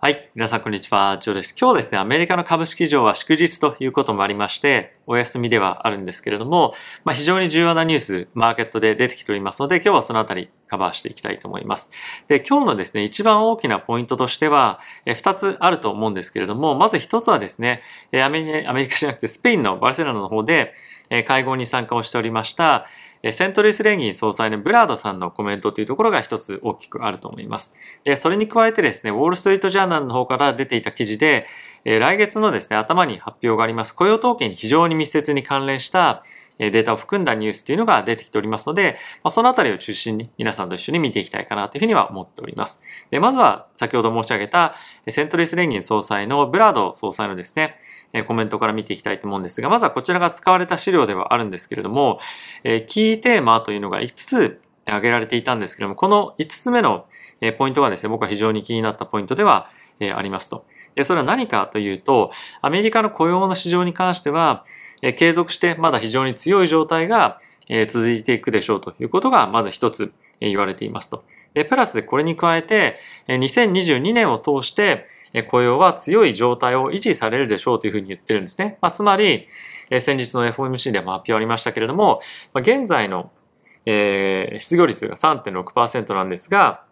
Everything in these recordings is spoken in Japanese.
はい。皆さん、こんにちは。ジョーです。今日ですね、アメリカの株式市場は祝日ということもありまして、お休みではあるんですけれども、まあ、非常に重要なニュース、マーケットで出てきておりますので、今日はそのあたりカバーしていきたいと思います。で、今日のですね、一番大きなポイントとしては、え2つあると思うんですけれども、まず1つはですね、アメリカじゃなくてスペインのバルセロナの方で、え会合に参加をしておりました、セントリス連銀総裁のブラードさんのコメントというところが一つ大きくあると思います。でそれに加えてですね、ウォールストリートジャーナルの方から出ていた記事で、来月のですね、頭に発表があります雇用統計に非常に密接に関連したデータを含んだニュースというのが出てきておりますので、ま、そのあたりを中心に皆さんと一緒に見ていきたいかなというふうには思っております。でまずは先ほど申し上げたセントリス連銀総裁のブラード総裁のですね、コメントから見ていきたいと思うんですが、まずはこちらが使われた資料ではあるんですけれども、キーテーマというのが5つ挙げられていたんですけれども、この5つ目のポイントがですね、僕は非常に気になったポイントではありますと。で、それは何かというと、アメリカの雇用の市場に関しては、継続してまだ非常に強い状態が続いていくでしょうということがまず一つ言われていますと。でプラスこれに加えて2022年を通して雇用は強い状態を維持されるでしょうというふうに言ってるんですね。まあ、つまり先日の FOMC でも発表ありましたけれども現在の失業率が3.6%なんですが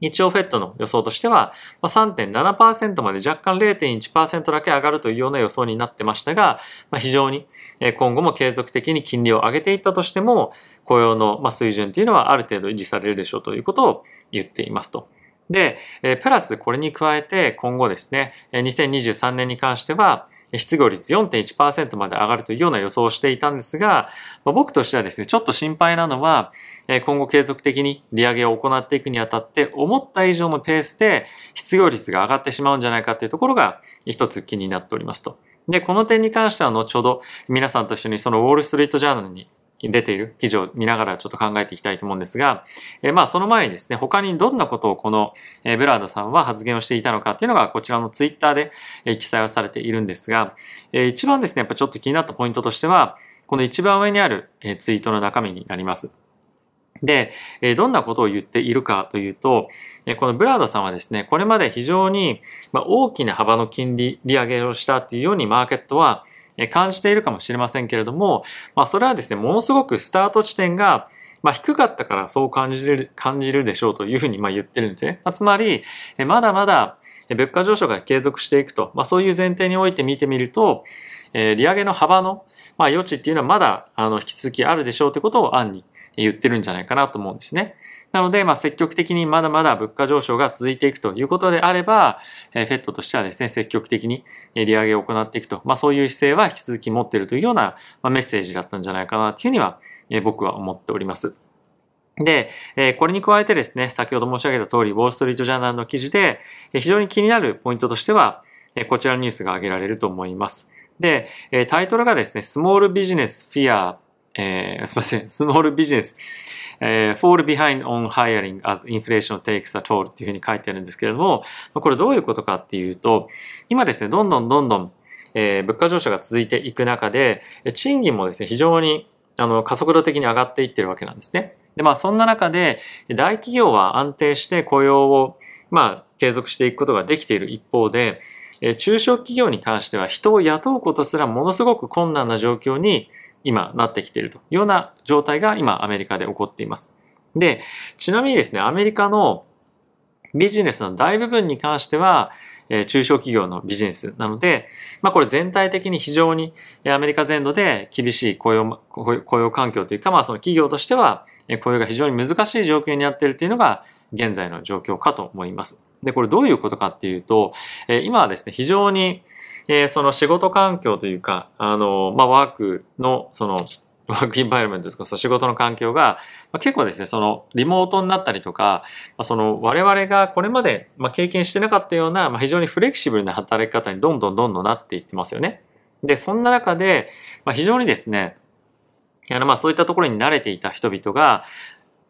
一応フェットの予想としては3.7%まで若干0.1%だけ上がるというような予想になってましたが、非常に今後も継続的に金利を上げていったとしても雇用の水準というのはある程度維持されるでしょうということを言っていますと。でえ、プラスこれに加えて今後ですね、2023年に関しては失業率4.1%まで上がるというような予想をしていたんですが、僕としてはですね、ちょっと心配なのは、今後継続的に利上げを行っていくにあたって、思った以上のペースで失業率が上がってしまうんじゃないかというところが一つ気になっておりますと。で、この点に関しては後ほど皆さんと一緒にそのウォールストリートジャーナルに出ている。記事を見ながらちょっと考えていきたいと思うんですが、えまあその前にですね、他にどんなことをこのブラードさんは発言をしていたのかっていうのがこちらのツイッターで記載をされているんですが、え一番ですね、やっぱちょっと気になったポイントとしては、この一番上にあるツイートの中身になります。で、どんなことを言っているかというと、このブラードさんはですね、これまで非常に大きな幅の金利利上げをしたっていうようにマーケットは感じているかもしれませんけれども、まあ、それはですね、ものすごくスタート地点がまあ、低かったからそう感じる、感じるでしょうというふうにまあ言ってるんですね。ま、つまり、まだまだ物価上昇が継続していくと、まあ、そういう前提において見てみると、え、利上げの幅の、まあ、余地っていうのはまだあの引き続きあるでしょうということを案に言ってるんじゃないかなと思うんですね。なので、まあ、積極的にまだまだ物価上昇が続いていくということであれば、えー、フェットとしてはですね、積極的に利上げを行っていくと、まあ、そういう姿勢は引き続き持っているというような、まあ、メッセージだったんじゃないかなというふうには、えー、僕は思っております。で、えー、これに加えてですね、先ほど申し上げた通り、ウォールストリートジャーナルの記事で、えー、非常に気になるポイントとしては、えー、こちらのニュースが挙げられると思います。で、タイトルがですね、スモールビジネスフィア、えー、すみません、スモールビジネスえー、fall behind on hiring as inflation takes a toll っていうふうに書いてあるんですけれども、これどういうことかっていうと、今ですね、どんどんどんどん、えー、物価上昇が続いていく中で、賃金もですね、非常にあの加速度的に上がっていってるわけなんですね。で、まあそんな中で、大企業は安定して雇用を、まあ継続していくことができている一方で、中小企業に関しては人を雇うことすらものすごく困難な状況に今なってきているというような状態が今アメリカで起こっています。で、ちなみにですね、アメリカのビジネスの大部分に関しては、え、中小企業のビジネスなので、まあこれ全体的に非常にアメリカ全土で厳しい雇用、雇用環境というか、まあその企業としては雇用が非常に難しい状況になっているというのが現在の状況かと思います。で、これどういうことかっていうと、え、今はですね、非常にえー、その仕事環境というか、あの、まあ、ワークの、その、ワークインバイロメントとか、その仕事の環境が、まあ、結構ですね、そのリモートになったりとか、まあ、その我々がこれまで、まあ、経験してなかったような、まあ、非常にフレキシブルな働き方にどんどんどんどんなっていってますよね。で、そんな中で、まあ、非常にですね、あの、まあ、そういったところに慣れていた人々が、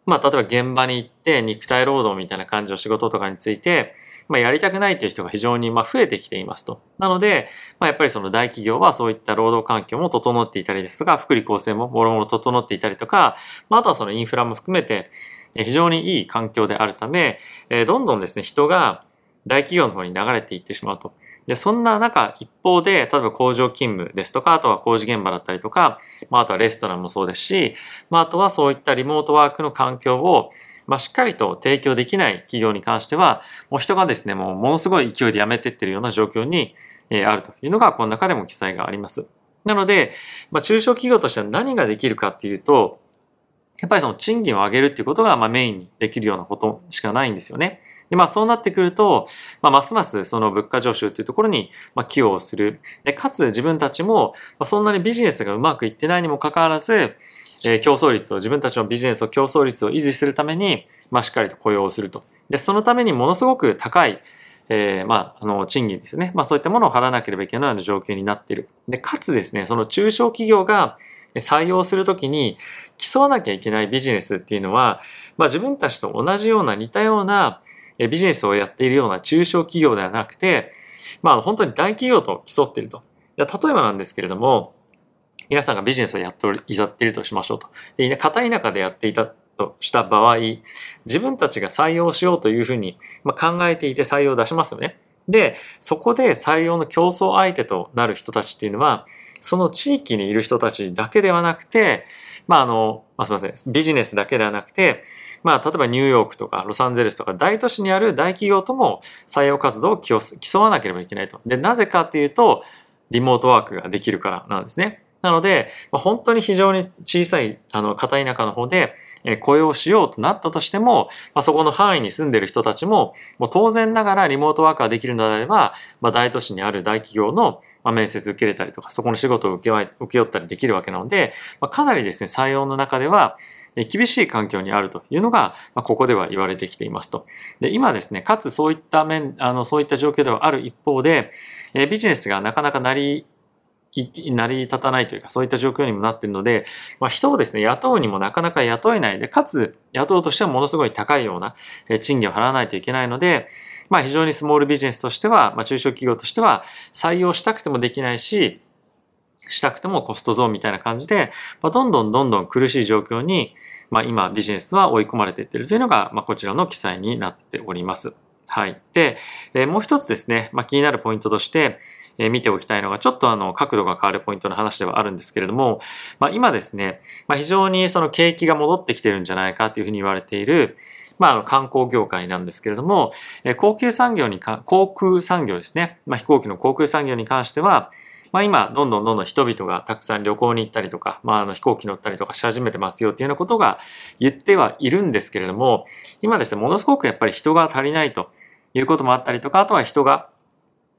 まあ、例えば現場に行って肉体労働みたいな感じの仕事とかについて、まあ、やりたくないっていう人が非常にまあ増えてきていますと。なので、まあ、やっぱりその大企業はそういった労働環境も整っていたりですとか、福利厚生ももろもろ整っていたりとか、まあ、あとはそのインフラも含めて、非常にいい環境であるため、えどんどんですね、人が、大企業の方に流れていってしまうと。で、そんな中、一方で、例えば工場勤務ですとか、あとは工事現場だったりとか、まあ、あとはレストランもそうですし、まあ、あとはそういったリモートワークの環境を、まあ、しっかりと提供できない企業に関しては、もう人がですね、もうものすごい勢いで辞めてってるような状況に、え、あるというのが、この中でも記載があります。なので、まあ、中小企業としては何ができるかっていうと、やっぱりその賃金を上げるっていうことが、まあ、メインにできるようなことしかないんですよね。で、まあそうなってくると、まあますますその物価上昇というところに、まあ、寄与をする。で、かつ自分たちも、まあ、そんなにビジネスがうまくいってないにもかかわらず、えー、競争率を、自分たちのビジネスの競争率を維持するために、まあしっかりと雇用をすると。で、そのためにものすごく高い、えー、まあ、あの、賃金ですね。まあそういったものを払わなければいけないような状況になっている。で、かつですね、その中小企業が、採用するときに競わなきゃいけないビジネスっていうのは、まあ自分たちと同じような似たようなビジネスをやっているような中小企業ではなくて、まあ本当に大企業と競っていると。例えばなんですけれども、皆さんがビジネスをやっていざっているとしましょうと。で、片田舎でやっていたとした場合、自分たちが採用しようというふうに考えていて採用を出しますよね。で、そこで採用の競争相手となる人たちっていうのは、その地域にいる人たちだけではなくて、まああの、まあ、すみません、ビジネスだけではなくて、まあ、例えばニューヨークとかロサンゼルスとか大都市にある大企業とも採用活動を競わなければいけないと。で、なぜかっていうと、リモートワークができるからなんですね。なので、まあ、本当に非常に小さい、あの、片田舎の方で、え雇用しようとなったとしても、まあ、そこの範囲に住んでる人たちも、もう当然ながらリモートワークができるのであれば、まあ、大都市にある大企業のま、面接受けれたりとか、そこの仕事を受け受け負ったりできるわけなので、ま、かなりですね、採用の中では、厳しい環境にあるというのが、ま、ここでは言われてきていますと。で、今ですね、かつそういった面、あの、そういった状況ではある一方で、えビジネスがなかなかなり成り立たないというか、そういった状況にもなっているので、まあ、人をですね、雇うにもなかなか雇えないで、かつ、雇うとしてはものすごい高いような賃金を払わないといけないので、まあ、非常にスモールビジネスとしては、まあ、中小企業としては、採用したくてもできないし、したくてもコストゾーンみたいな感じで、まあ、どんどんどんどん苦しい状況に、まあ、今ビジネスは追い込まれていっているというのが、まあ、こちらの記載になっております。はい。で、えもう一つですね、まあ、気になるポイントとして、え見ておきたいのが、ちょっとあの、角度が変わるポイントの話ではあるんですけれども、まあ、今ですね、まあ、非常にその景気が戻ってきてるんじゃないかというふうに言われている、まあ、あの観光業界なんですけれども、え高級産業にか、航空産業ですね。まあ、飛行機の航空産業に関しては、まあ、今、どんどんどんどん人々がたくさん旅行に行ったりとか、まあ、あの飛行機乗ったりとかし始めてますよっていうようなことが言ってはいるんですけれども、今ですね、ものすごくやっぱり人が足りないということもあったりとか、あとは人が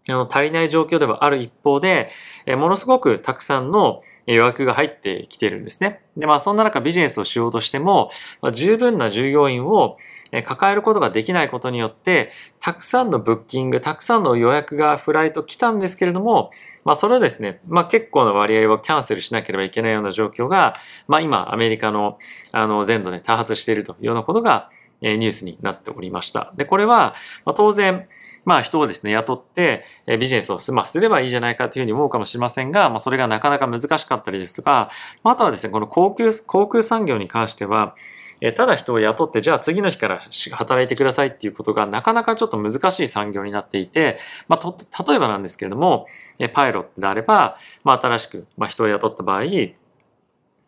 あの足りない状況ではある一方で、ものすごくたくさんの予約が入ってきてるんですね。で、まあそんな中ビジネスをしようとしても、ま、十分な従業員を抱えることができないことによって、たくさんのブッキング、たくさんの予約がフライト来たんですけれども、まあそれをですね、まあ結構な割合をキャンセルしなければいけないような状況が、まあ今アメリカのあの全土で多発しているというようなことがニュースになっておりました。で、これは、ま、当然、まあ人をですね、雇って、ビジネスをす,、まあ、すればいいじゃないかというふうに思うかもしれませんが、まあそれがなかなか難しかったりですとか、あとはですね、この航空、航空産業に関しては、えただ人を雇って、じゃあ次の日から働いてくださいっていうことがなかなかちょっと難しい産業になっていて、まあ、例えばなんですけれども、えパイロットであれば、まあ、新しく、ま、人を雇った場合、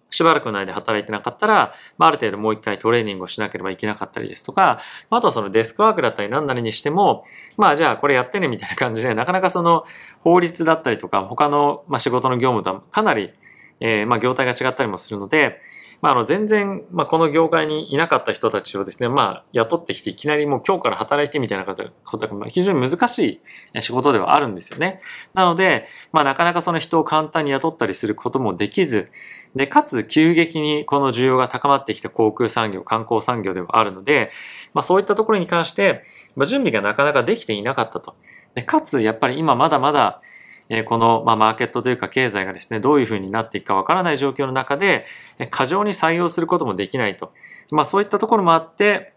しばらくの間働いてなかったら、まあ、ある程度もう一回トレーニングをしなければいけなかったりですとか、あとはそのデスクワークだったり何なりにしても、まあじゃあこれやってねみたいな感じで、なかなかその法律だったりとか他の仕事の業務とはかなり、えー、まあ業態が違ったりもするので、まあ、あの全然、まあ、この業界にいなかった人たちをですね、まあ、雇ってきていきなりもう今日から働いてみたいなことが非常に難しい仕事ではあるんですよね。なので、まあ、なかなかその人を簡単に雇ったりすることもできず、で、かつ急激にこの需要が高まってきた航空産業、観光産業ではあるので、まあ、そういったところに関して、まあ、準備がなかなかできていなかったと。で、かつ、やっぱり今まだまだ、えこの、ま、マーケットというか経済がですね、どういうふうになっていくかわからない状況の中で、過剰に採用することもできないと。まあ、そういったところもあって、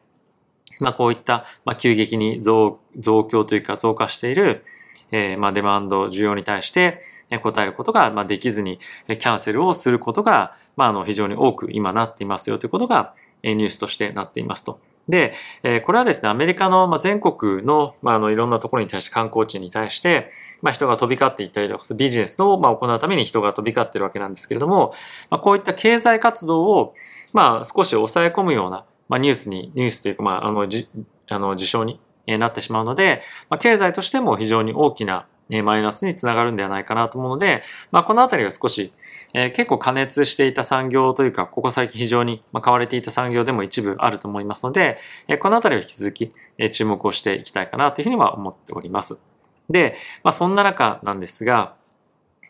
まあ、こういった、ま、急激に増、増強というか増加している、え、ま、デマンド、需要に対して、答えることが、ま、できずに、キャンセルをすることが、まあ、あの、非常に多く今なっていますよということが、ニュースとしてなっていますと。で、え、これはですね、アメリカの、ま、全国の、まあ、の、いろんなところに対して観光地に対して、ま、人が飛び交っていったりとか、ビジネスを、ま、行うために人が飛び交ってるわけなんですけれども、ま、こういった経済活動を、ま、少し抑え込むような、ま、ニュースに、ニュースというか、まあ、あの、じ、あの、事象になってしまうので、ま、経済としても非常に大きなマイナスにつながるんではないかなと思うので、まあ、このあたりは少し、えー、結構加熱していた産業というか、ここ最近非常に買われていた産業でも一部あると思いますので、えー、このあたりは引き続き、えー、注目をしていきたいかなというふうには思っております。で、まあ、そんな中なんですが、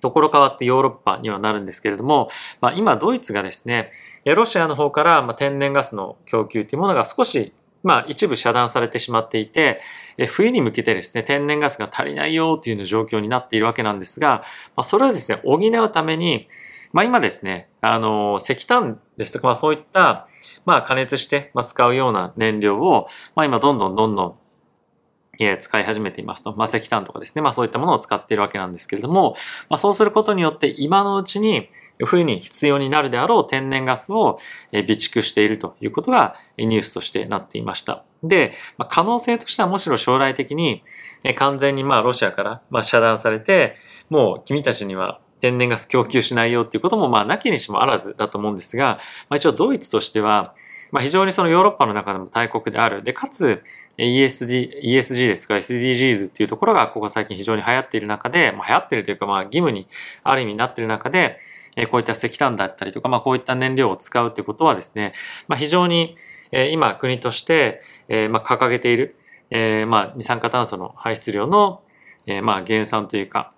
ところ変わってヨーロッパにはなるんですけれども、まあ、今ドイツがですね、ロシアの方から天然ガスの供給というものが少しまあ一部遮断されてしまっていて、冬に向けてですね、天然ガスが足りないよっていうような状況になっているわけなんですが、まあ、それをですね、補うために、まあ今ですね、あの、石炭ですとか、まあそういった、まあ加熱して、まあ、使うような燃料を、まあ今どんどんどんどんえ使い始めていますと。まあ、石炭とかですね。まあ、そういったものを使っているわけなんですけれども、まあ、そうすることによって今のうちに、冬に必要になるであろう天然ガスを備蓄しているということがニュースとしてなっていました。で、ま、可能性としてはむしろ将来的に完全にまあロシアからまあ遮断されて、もう君たちには天然ガス供給しないよっていうこともまあなきにしもあらずだと思うんですが、まあ、一応ドイツとしては、まあ、非常にそのヨーロッパの中でも大国である。で、かつ ESG、ESG ですか SDGs っていうところがここ最近非常に流行っている中で、まあ、流行ってるというかまあ義務にある意味になっている中で、えこういった石炭だったりとか、まあこういった燃料を使うってことはですね、まあ非常に、え今国として、えまあ掲げている、えまあ二酸化炭素の排出量の、えまあ減産というか、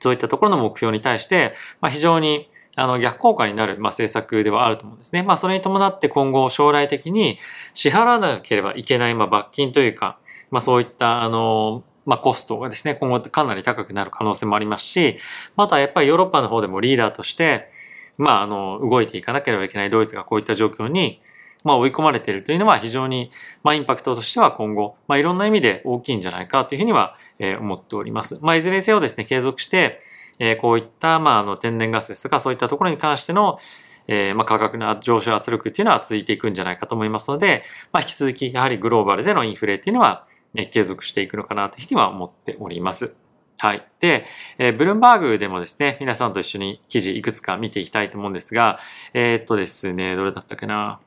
そういったところの目標に対して、まあ非常にあの逆効果になる、まあ、政策ではあると思うんですね。まあそれに伴って今後将来的に支払わなければいけない、まあ、罰金というか、まあそういったあのまあ、コストがですね、今後かなり高くなる可能性もありますし、またやっぱりヨーロッパの方でもリーダーとして、まあ、あの、動いていかなければいけないドイツがこういった状況に、まあ、追い込まれているというのは非常に、まあ、インパクトとしては今後、まあ、いろんな意味で大きいんじゃないかというふうには、えー、思っております。まあ、いずれにせよですね、継続して、えー、こういった、まあ、あの、天然ガスですとか、そういったところに関しての、えー、まあ、価格の上昇圧力っていうのは続いていくんじゃないかと思いますので、まあ、引き続き、やはりグローバルでのインフレっていうのは、継続していくのかなというふうには思っております。はい。で、えー、ブルームバーグでもですね、皆さんと一緒に記事いくつか見ていきたいと思うんですが、えー、っとですね、どれだったっけな。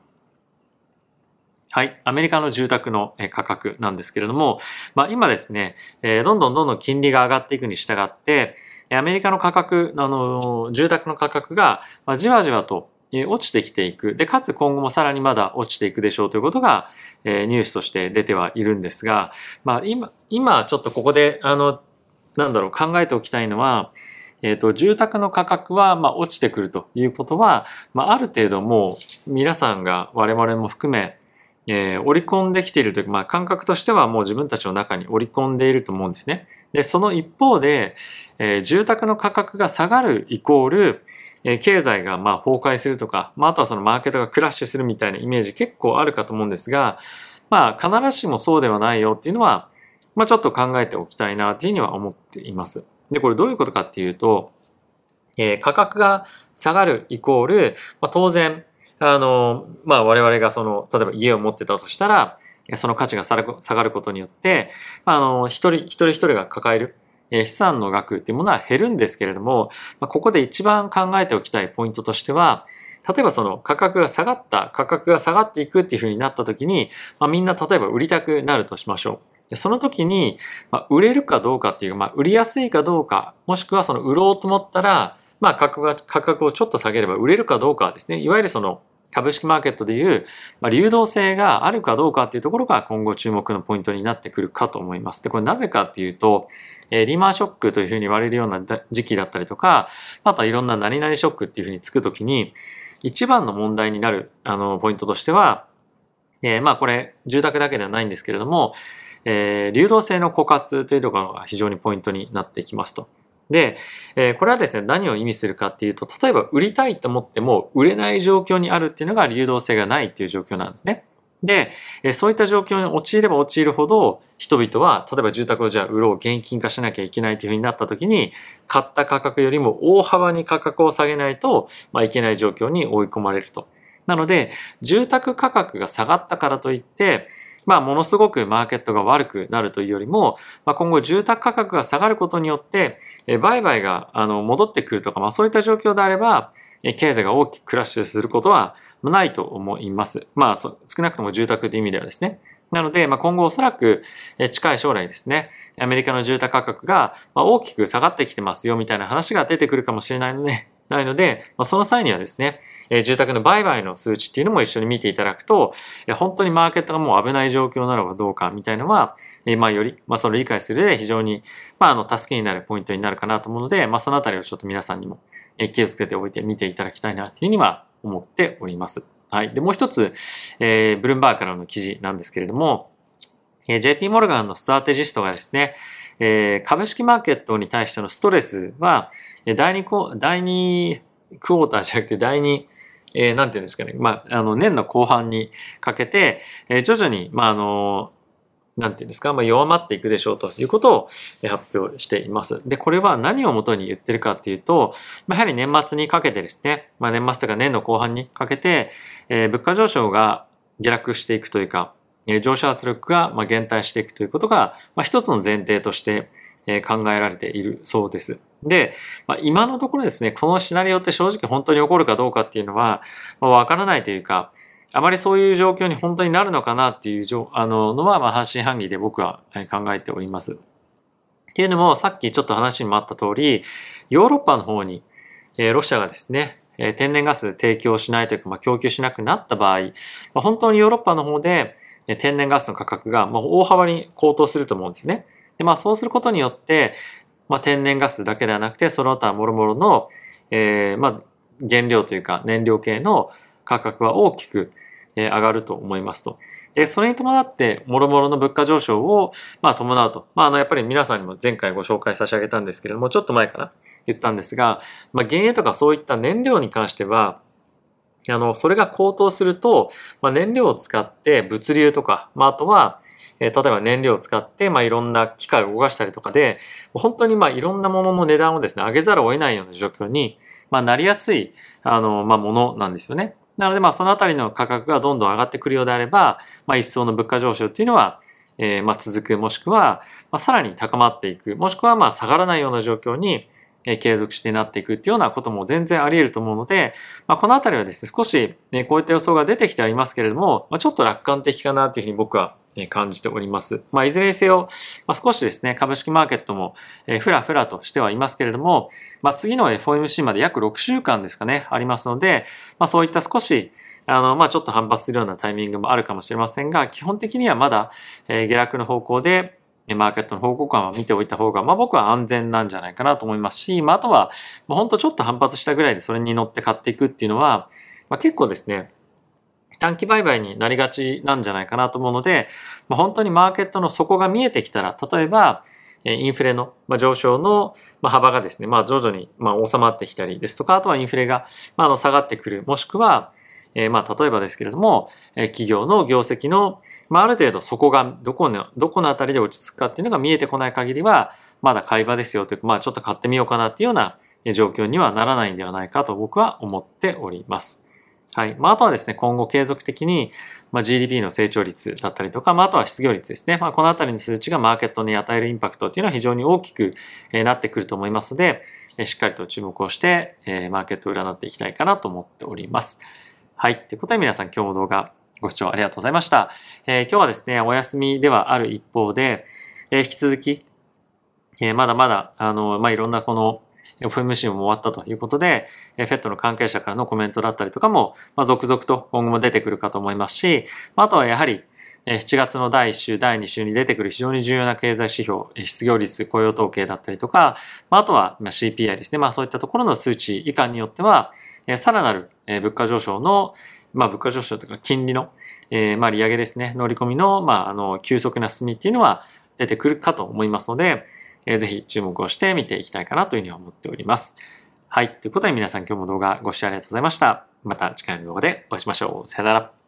はい。アメリカの住宅の価格なんですけれども、まあ今ですね、どんどんどんどん金利が上がっていくに従って、アメリカの価格、あの、住宅の価格が、まあ、じわじわと落ちてきていく。で、かつ今後もさらにまだ落ちていくでしょうということが、え、ニュースとして出てはいるんですが、まあ今、今ちょっとここで、あの、なんだろう、考えておきたいのは、えっ、ー、と、住宅の価格は、まあ、落ちてくるということは、まあ、ある程度もう、皆さんが我々も含め、えー、織り込んできているというか、まあ、感覚としてはもう自分たちの中に織り込んでいると思うんですね。で、その一方で、えー、住宅の価格が下がるイコール、え経済がまあ崩壊するとか、まあ、あとはそのマーケットがクラッシュするみたいなイメージ結構あるかと思うんですが、まあ、必ずしもそうではないよっていうのは、まあ、ちょっと考えておきたいなっていうふうには思っています。で、これどういうことかっていうと、えー、価格が下がるイコール、まあ、当然、あの、まあ、我々がその、例えば家を持ってたとしたら、その価値が下がることによって、あの、一人、一人一人が抱える資産の額っていうものは減るんですけれども、ここで一番考えておきたいポイントとしては、例えばその価格が下がった、価格が下がっていくっていうふうになった時に、まあ、みんな例えば売りたくなるとしましょう。その時に、まあ、売れるかどうかっていう、まあ、売りやすいかどうか、もしくはその売ろうと思ったら、まあ価格が、価格をちょっと下げれば売れるかどうかですね。いわゆるその株式マーケットでいう、まあ、流動性があるかどうかっていうところが今後注目のポイントになってくるかと思います。で、これなぜかっていうと、えー、リーマンショックというふうに言われるような時期だったりとか、またいろんな何々ショックっていうふうにつくときに、一番の問題になる、あの、ポイントとしては、えー、まあこれ、住宅だけではないんですけれども、えー、流動性の枯渇というところが非常にポイントになってきますと。で、えー、これはですね、何を意味するかっていうと、例えば売りたいと思っても売れない状況にあるっていうのが流動性がないっていう状況なんですね。で、えー、そういった状況に陥れば陥るほど、人々は、例えば住宅をじゃあ売ろう、現金化しなきゃいけないというふうになった時に、買った価格よりも大幅に価格を下げないと、まあ、いけない状況に追い込まれると。なので、住宅価格が下がったからといって、まあ、ものすごくマーケットが悪くなるというよりも、まあ、今後住宅価格が下がることによって、え売買があの戻ってくるとか、まあ、そういった状況であれば、経済が大きくクラッシュすることはないと思います。まあ、少なくとも住宅という意味ではですね。なので、まあ、今後おそらく近い将来ですね、アメリカの住宅価格が大きく下がってきてますよみたいな話が出てくるかもしれないので、ないので、まあ、その際にはですね、え住宅の売買の数値っていうのも一緒に見ていただくと、え本当にマーケットがもう危ない状況なのかどうかみたいのは、えまあより、まあそれを理解する上で非常に、まああの、助けになるポイントになるかなと思うので、まあそのあたりをちょっと皆さんにも気をつけておいて見ていただきたいなというふうには思っております。はい。で、もう一つ、えー、ブルームバーからの記事なんですけれども、えー、JP モルガンのストラテジストがですね、えー、株式マーケットに対してのストレスは、第2コ、第2クォーターじゃなくて第2、えー、なんていうんですかね。まあ、あの、年の後半にかけて、えー、徐々に、まあ、あの、なんていうんですか、まあ、弱まっていくでしょうということを発表しています。で、これは何をもとに言ってるかっていうと、やはり年末にかけてですね、まあ、年末とか年の後半にかけて、えー、物価上昇が下落していくというか、上昇圧力が減退していくということが、まあ、一つの前提としてえ考えられているそうです。で、まあ、今のところですね、このシナリオって正直本当に起こるかどうかっていうのは、まあ、わからないというか、あまりそういう状況に本当になるのかなっていうあののは、まあ、半信半疑で僕は考えております。っていうのも、さっきちょっと話にもあった通り、ヨーロッパの方に、え、ロシアがですね、え、天然ガス提供しないというか、まあ、供給しなくなった場合、まあ、本当にヨーロッパの方で、天然ガスの価格が、ま、大幅に高騰すると思うんですね。で、まあ、そうすることによって、まあ、天然ガスだけではなくて、その他諸々の、えー、まず原料というか燃料系の価格は大きく上がると思いますと。で、それに伴って、諸々の物価上昇を、まあ、伴うと。まあ、あの、やっぱり皆さんにも前回ご紹介差し上げたんですけれども、ちょっと前かな？言ったんですが、まあ、原油とかそういった燃料に関しては、あの、それが高騰すると、まあ、燃料を使って物流とか、まあ、あとは、えー、例えば燃料を使って、まあ、いろんな機械を動かしたりとかで、本当にまあ、いろんなものの値段をですね、上げざるを得ないような状況に、まあ、なりやすい、あの、まあ、ものなんですよね。なので、まあ、そのあたりの価格がどんどん上がってくるようであれば、まあ、一層の物価上昇っていうのは、えー、まあ、続く、もしくは、まあ、さらに高まっていく、もしくは、まあ、下がらないような状況に、え継続してなっていくっていうようなことも全然あり得ると思うので、まあ、このあたりはですね、少し、ね、こういった予想が出てきてはいますけれども、まあ、ちょっと楽観的かなというふうに僕は感じております。まあ、いずれにせよ、まあ、少しですね、株式マーケットも、えー、ふらふらとしてはいますけれども、まあ、次の FOMC まで約6週間ですかね、ありますので、まあ、そういった少し、あの、まあ、ちょっと反発するようなタイミングもあるかもしれませんが、基本的にはまだ、えー、下落の方向で、マーケットの方向感を見ておいた方が、まあ僕は安全なんじゃないかなと思いますし、まああとは、まあ、本当ちょっと反発したぐらいでそれに乗って買っていくっていうのは、まあ結構ですね、短期売買になりがちなんじゃないかなと思うので、まあ、本当にマーケットの底が見えてきたら、例えば、インフレの上昇の幅がですね、まあ徐々に収まってきたりですとか、あとはインフレが下がってくる、もしくは、え、まあ例えばですけれども、企業の業績の、まあある程度底がどこの、どこのあたりで落ち着くかっていうのが見えてこない限りは、まだ買い場ですよというか、まあちょっと買ってみようかなっていうような状況にはならないんではないかと僕は思っております。はい。まあ、あとはですね、今後継続的に、まあ、GDP の成長率だったりとか、まあ、あとは失業率ですね。まあ、このあたりの数値がマーケットに与えるインパクトっていうのは非常に大きくなってくると思いますので、しっかりと注目をして、マーケットを占っていきたいかなと思っております。はい。ということで皆さん今日も動画ご視聴ありがとうございました。えー、今日はですね、お休みではある一方で、えー、引き続き、えー、まだまだ、あの、まあ、いろんなこの FMC も終わったということで、え FED の関係者からのコメントだったりとかも、まあ、続々と今後も出てくるかと思いますし、あ、とはやはり、7月の第1週、第2週に出てくる非常に重要な経済指標、失業率、雇用統計だったりとか、まあ、あとは CPI ですね。まあそういったところの数値以下によっては、さらなる物価上昇の、まあ物価上昇というか金利の、え、まあ利上げですね。乗り込みの、まああの、急速な進みっていうのは出てくるかと思いますので、えー、ぜひ注目をして見ていきたいかなというふうに思っております。はい。ということで皆さん今日も動画ご視聴ありがとうございました。また次回の動画でお会いしましょう。さよなら。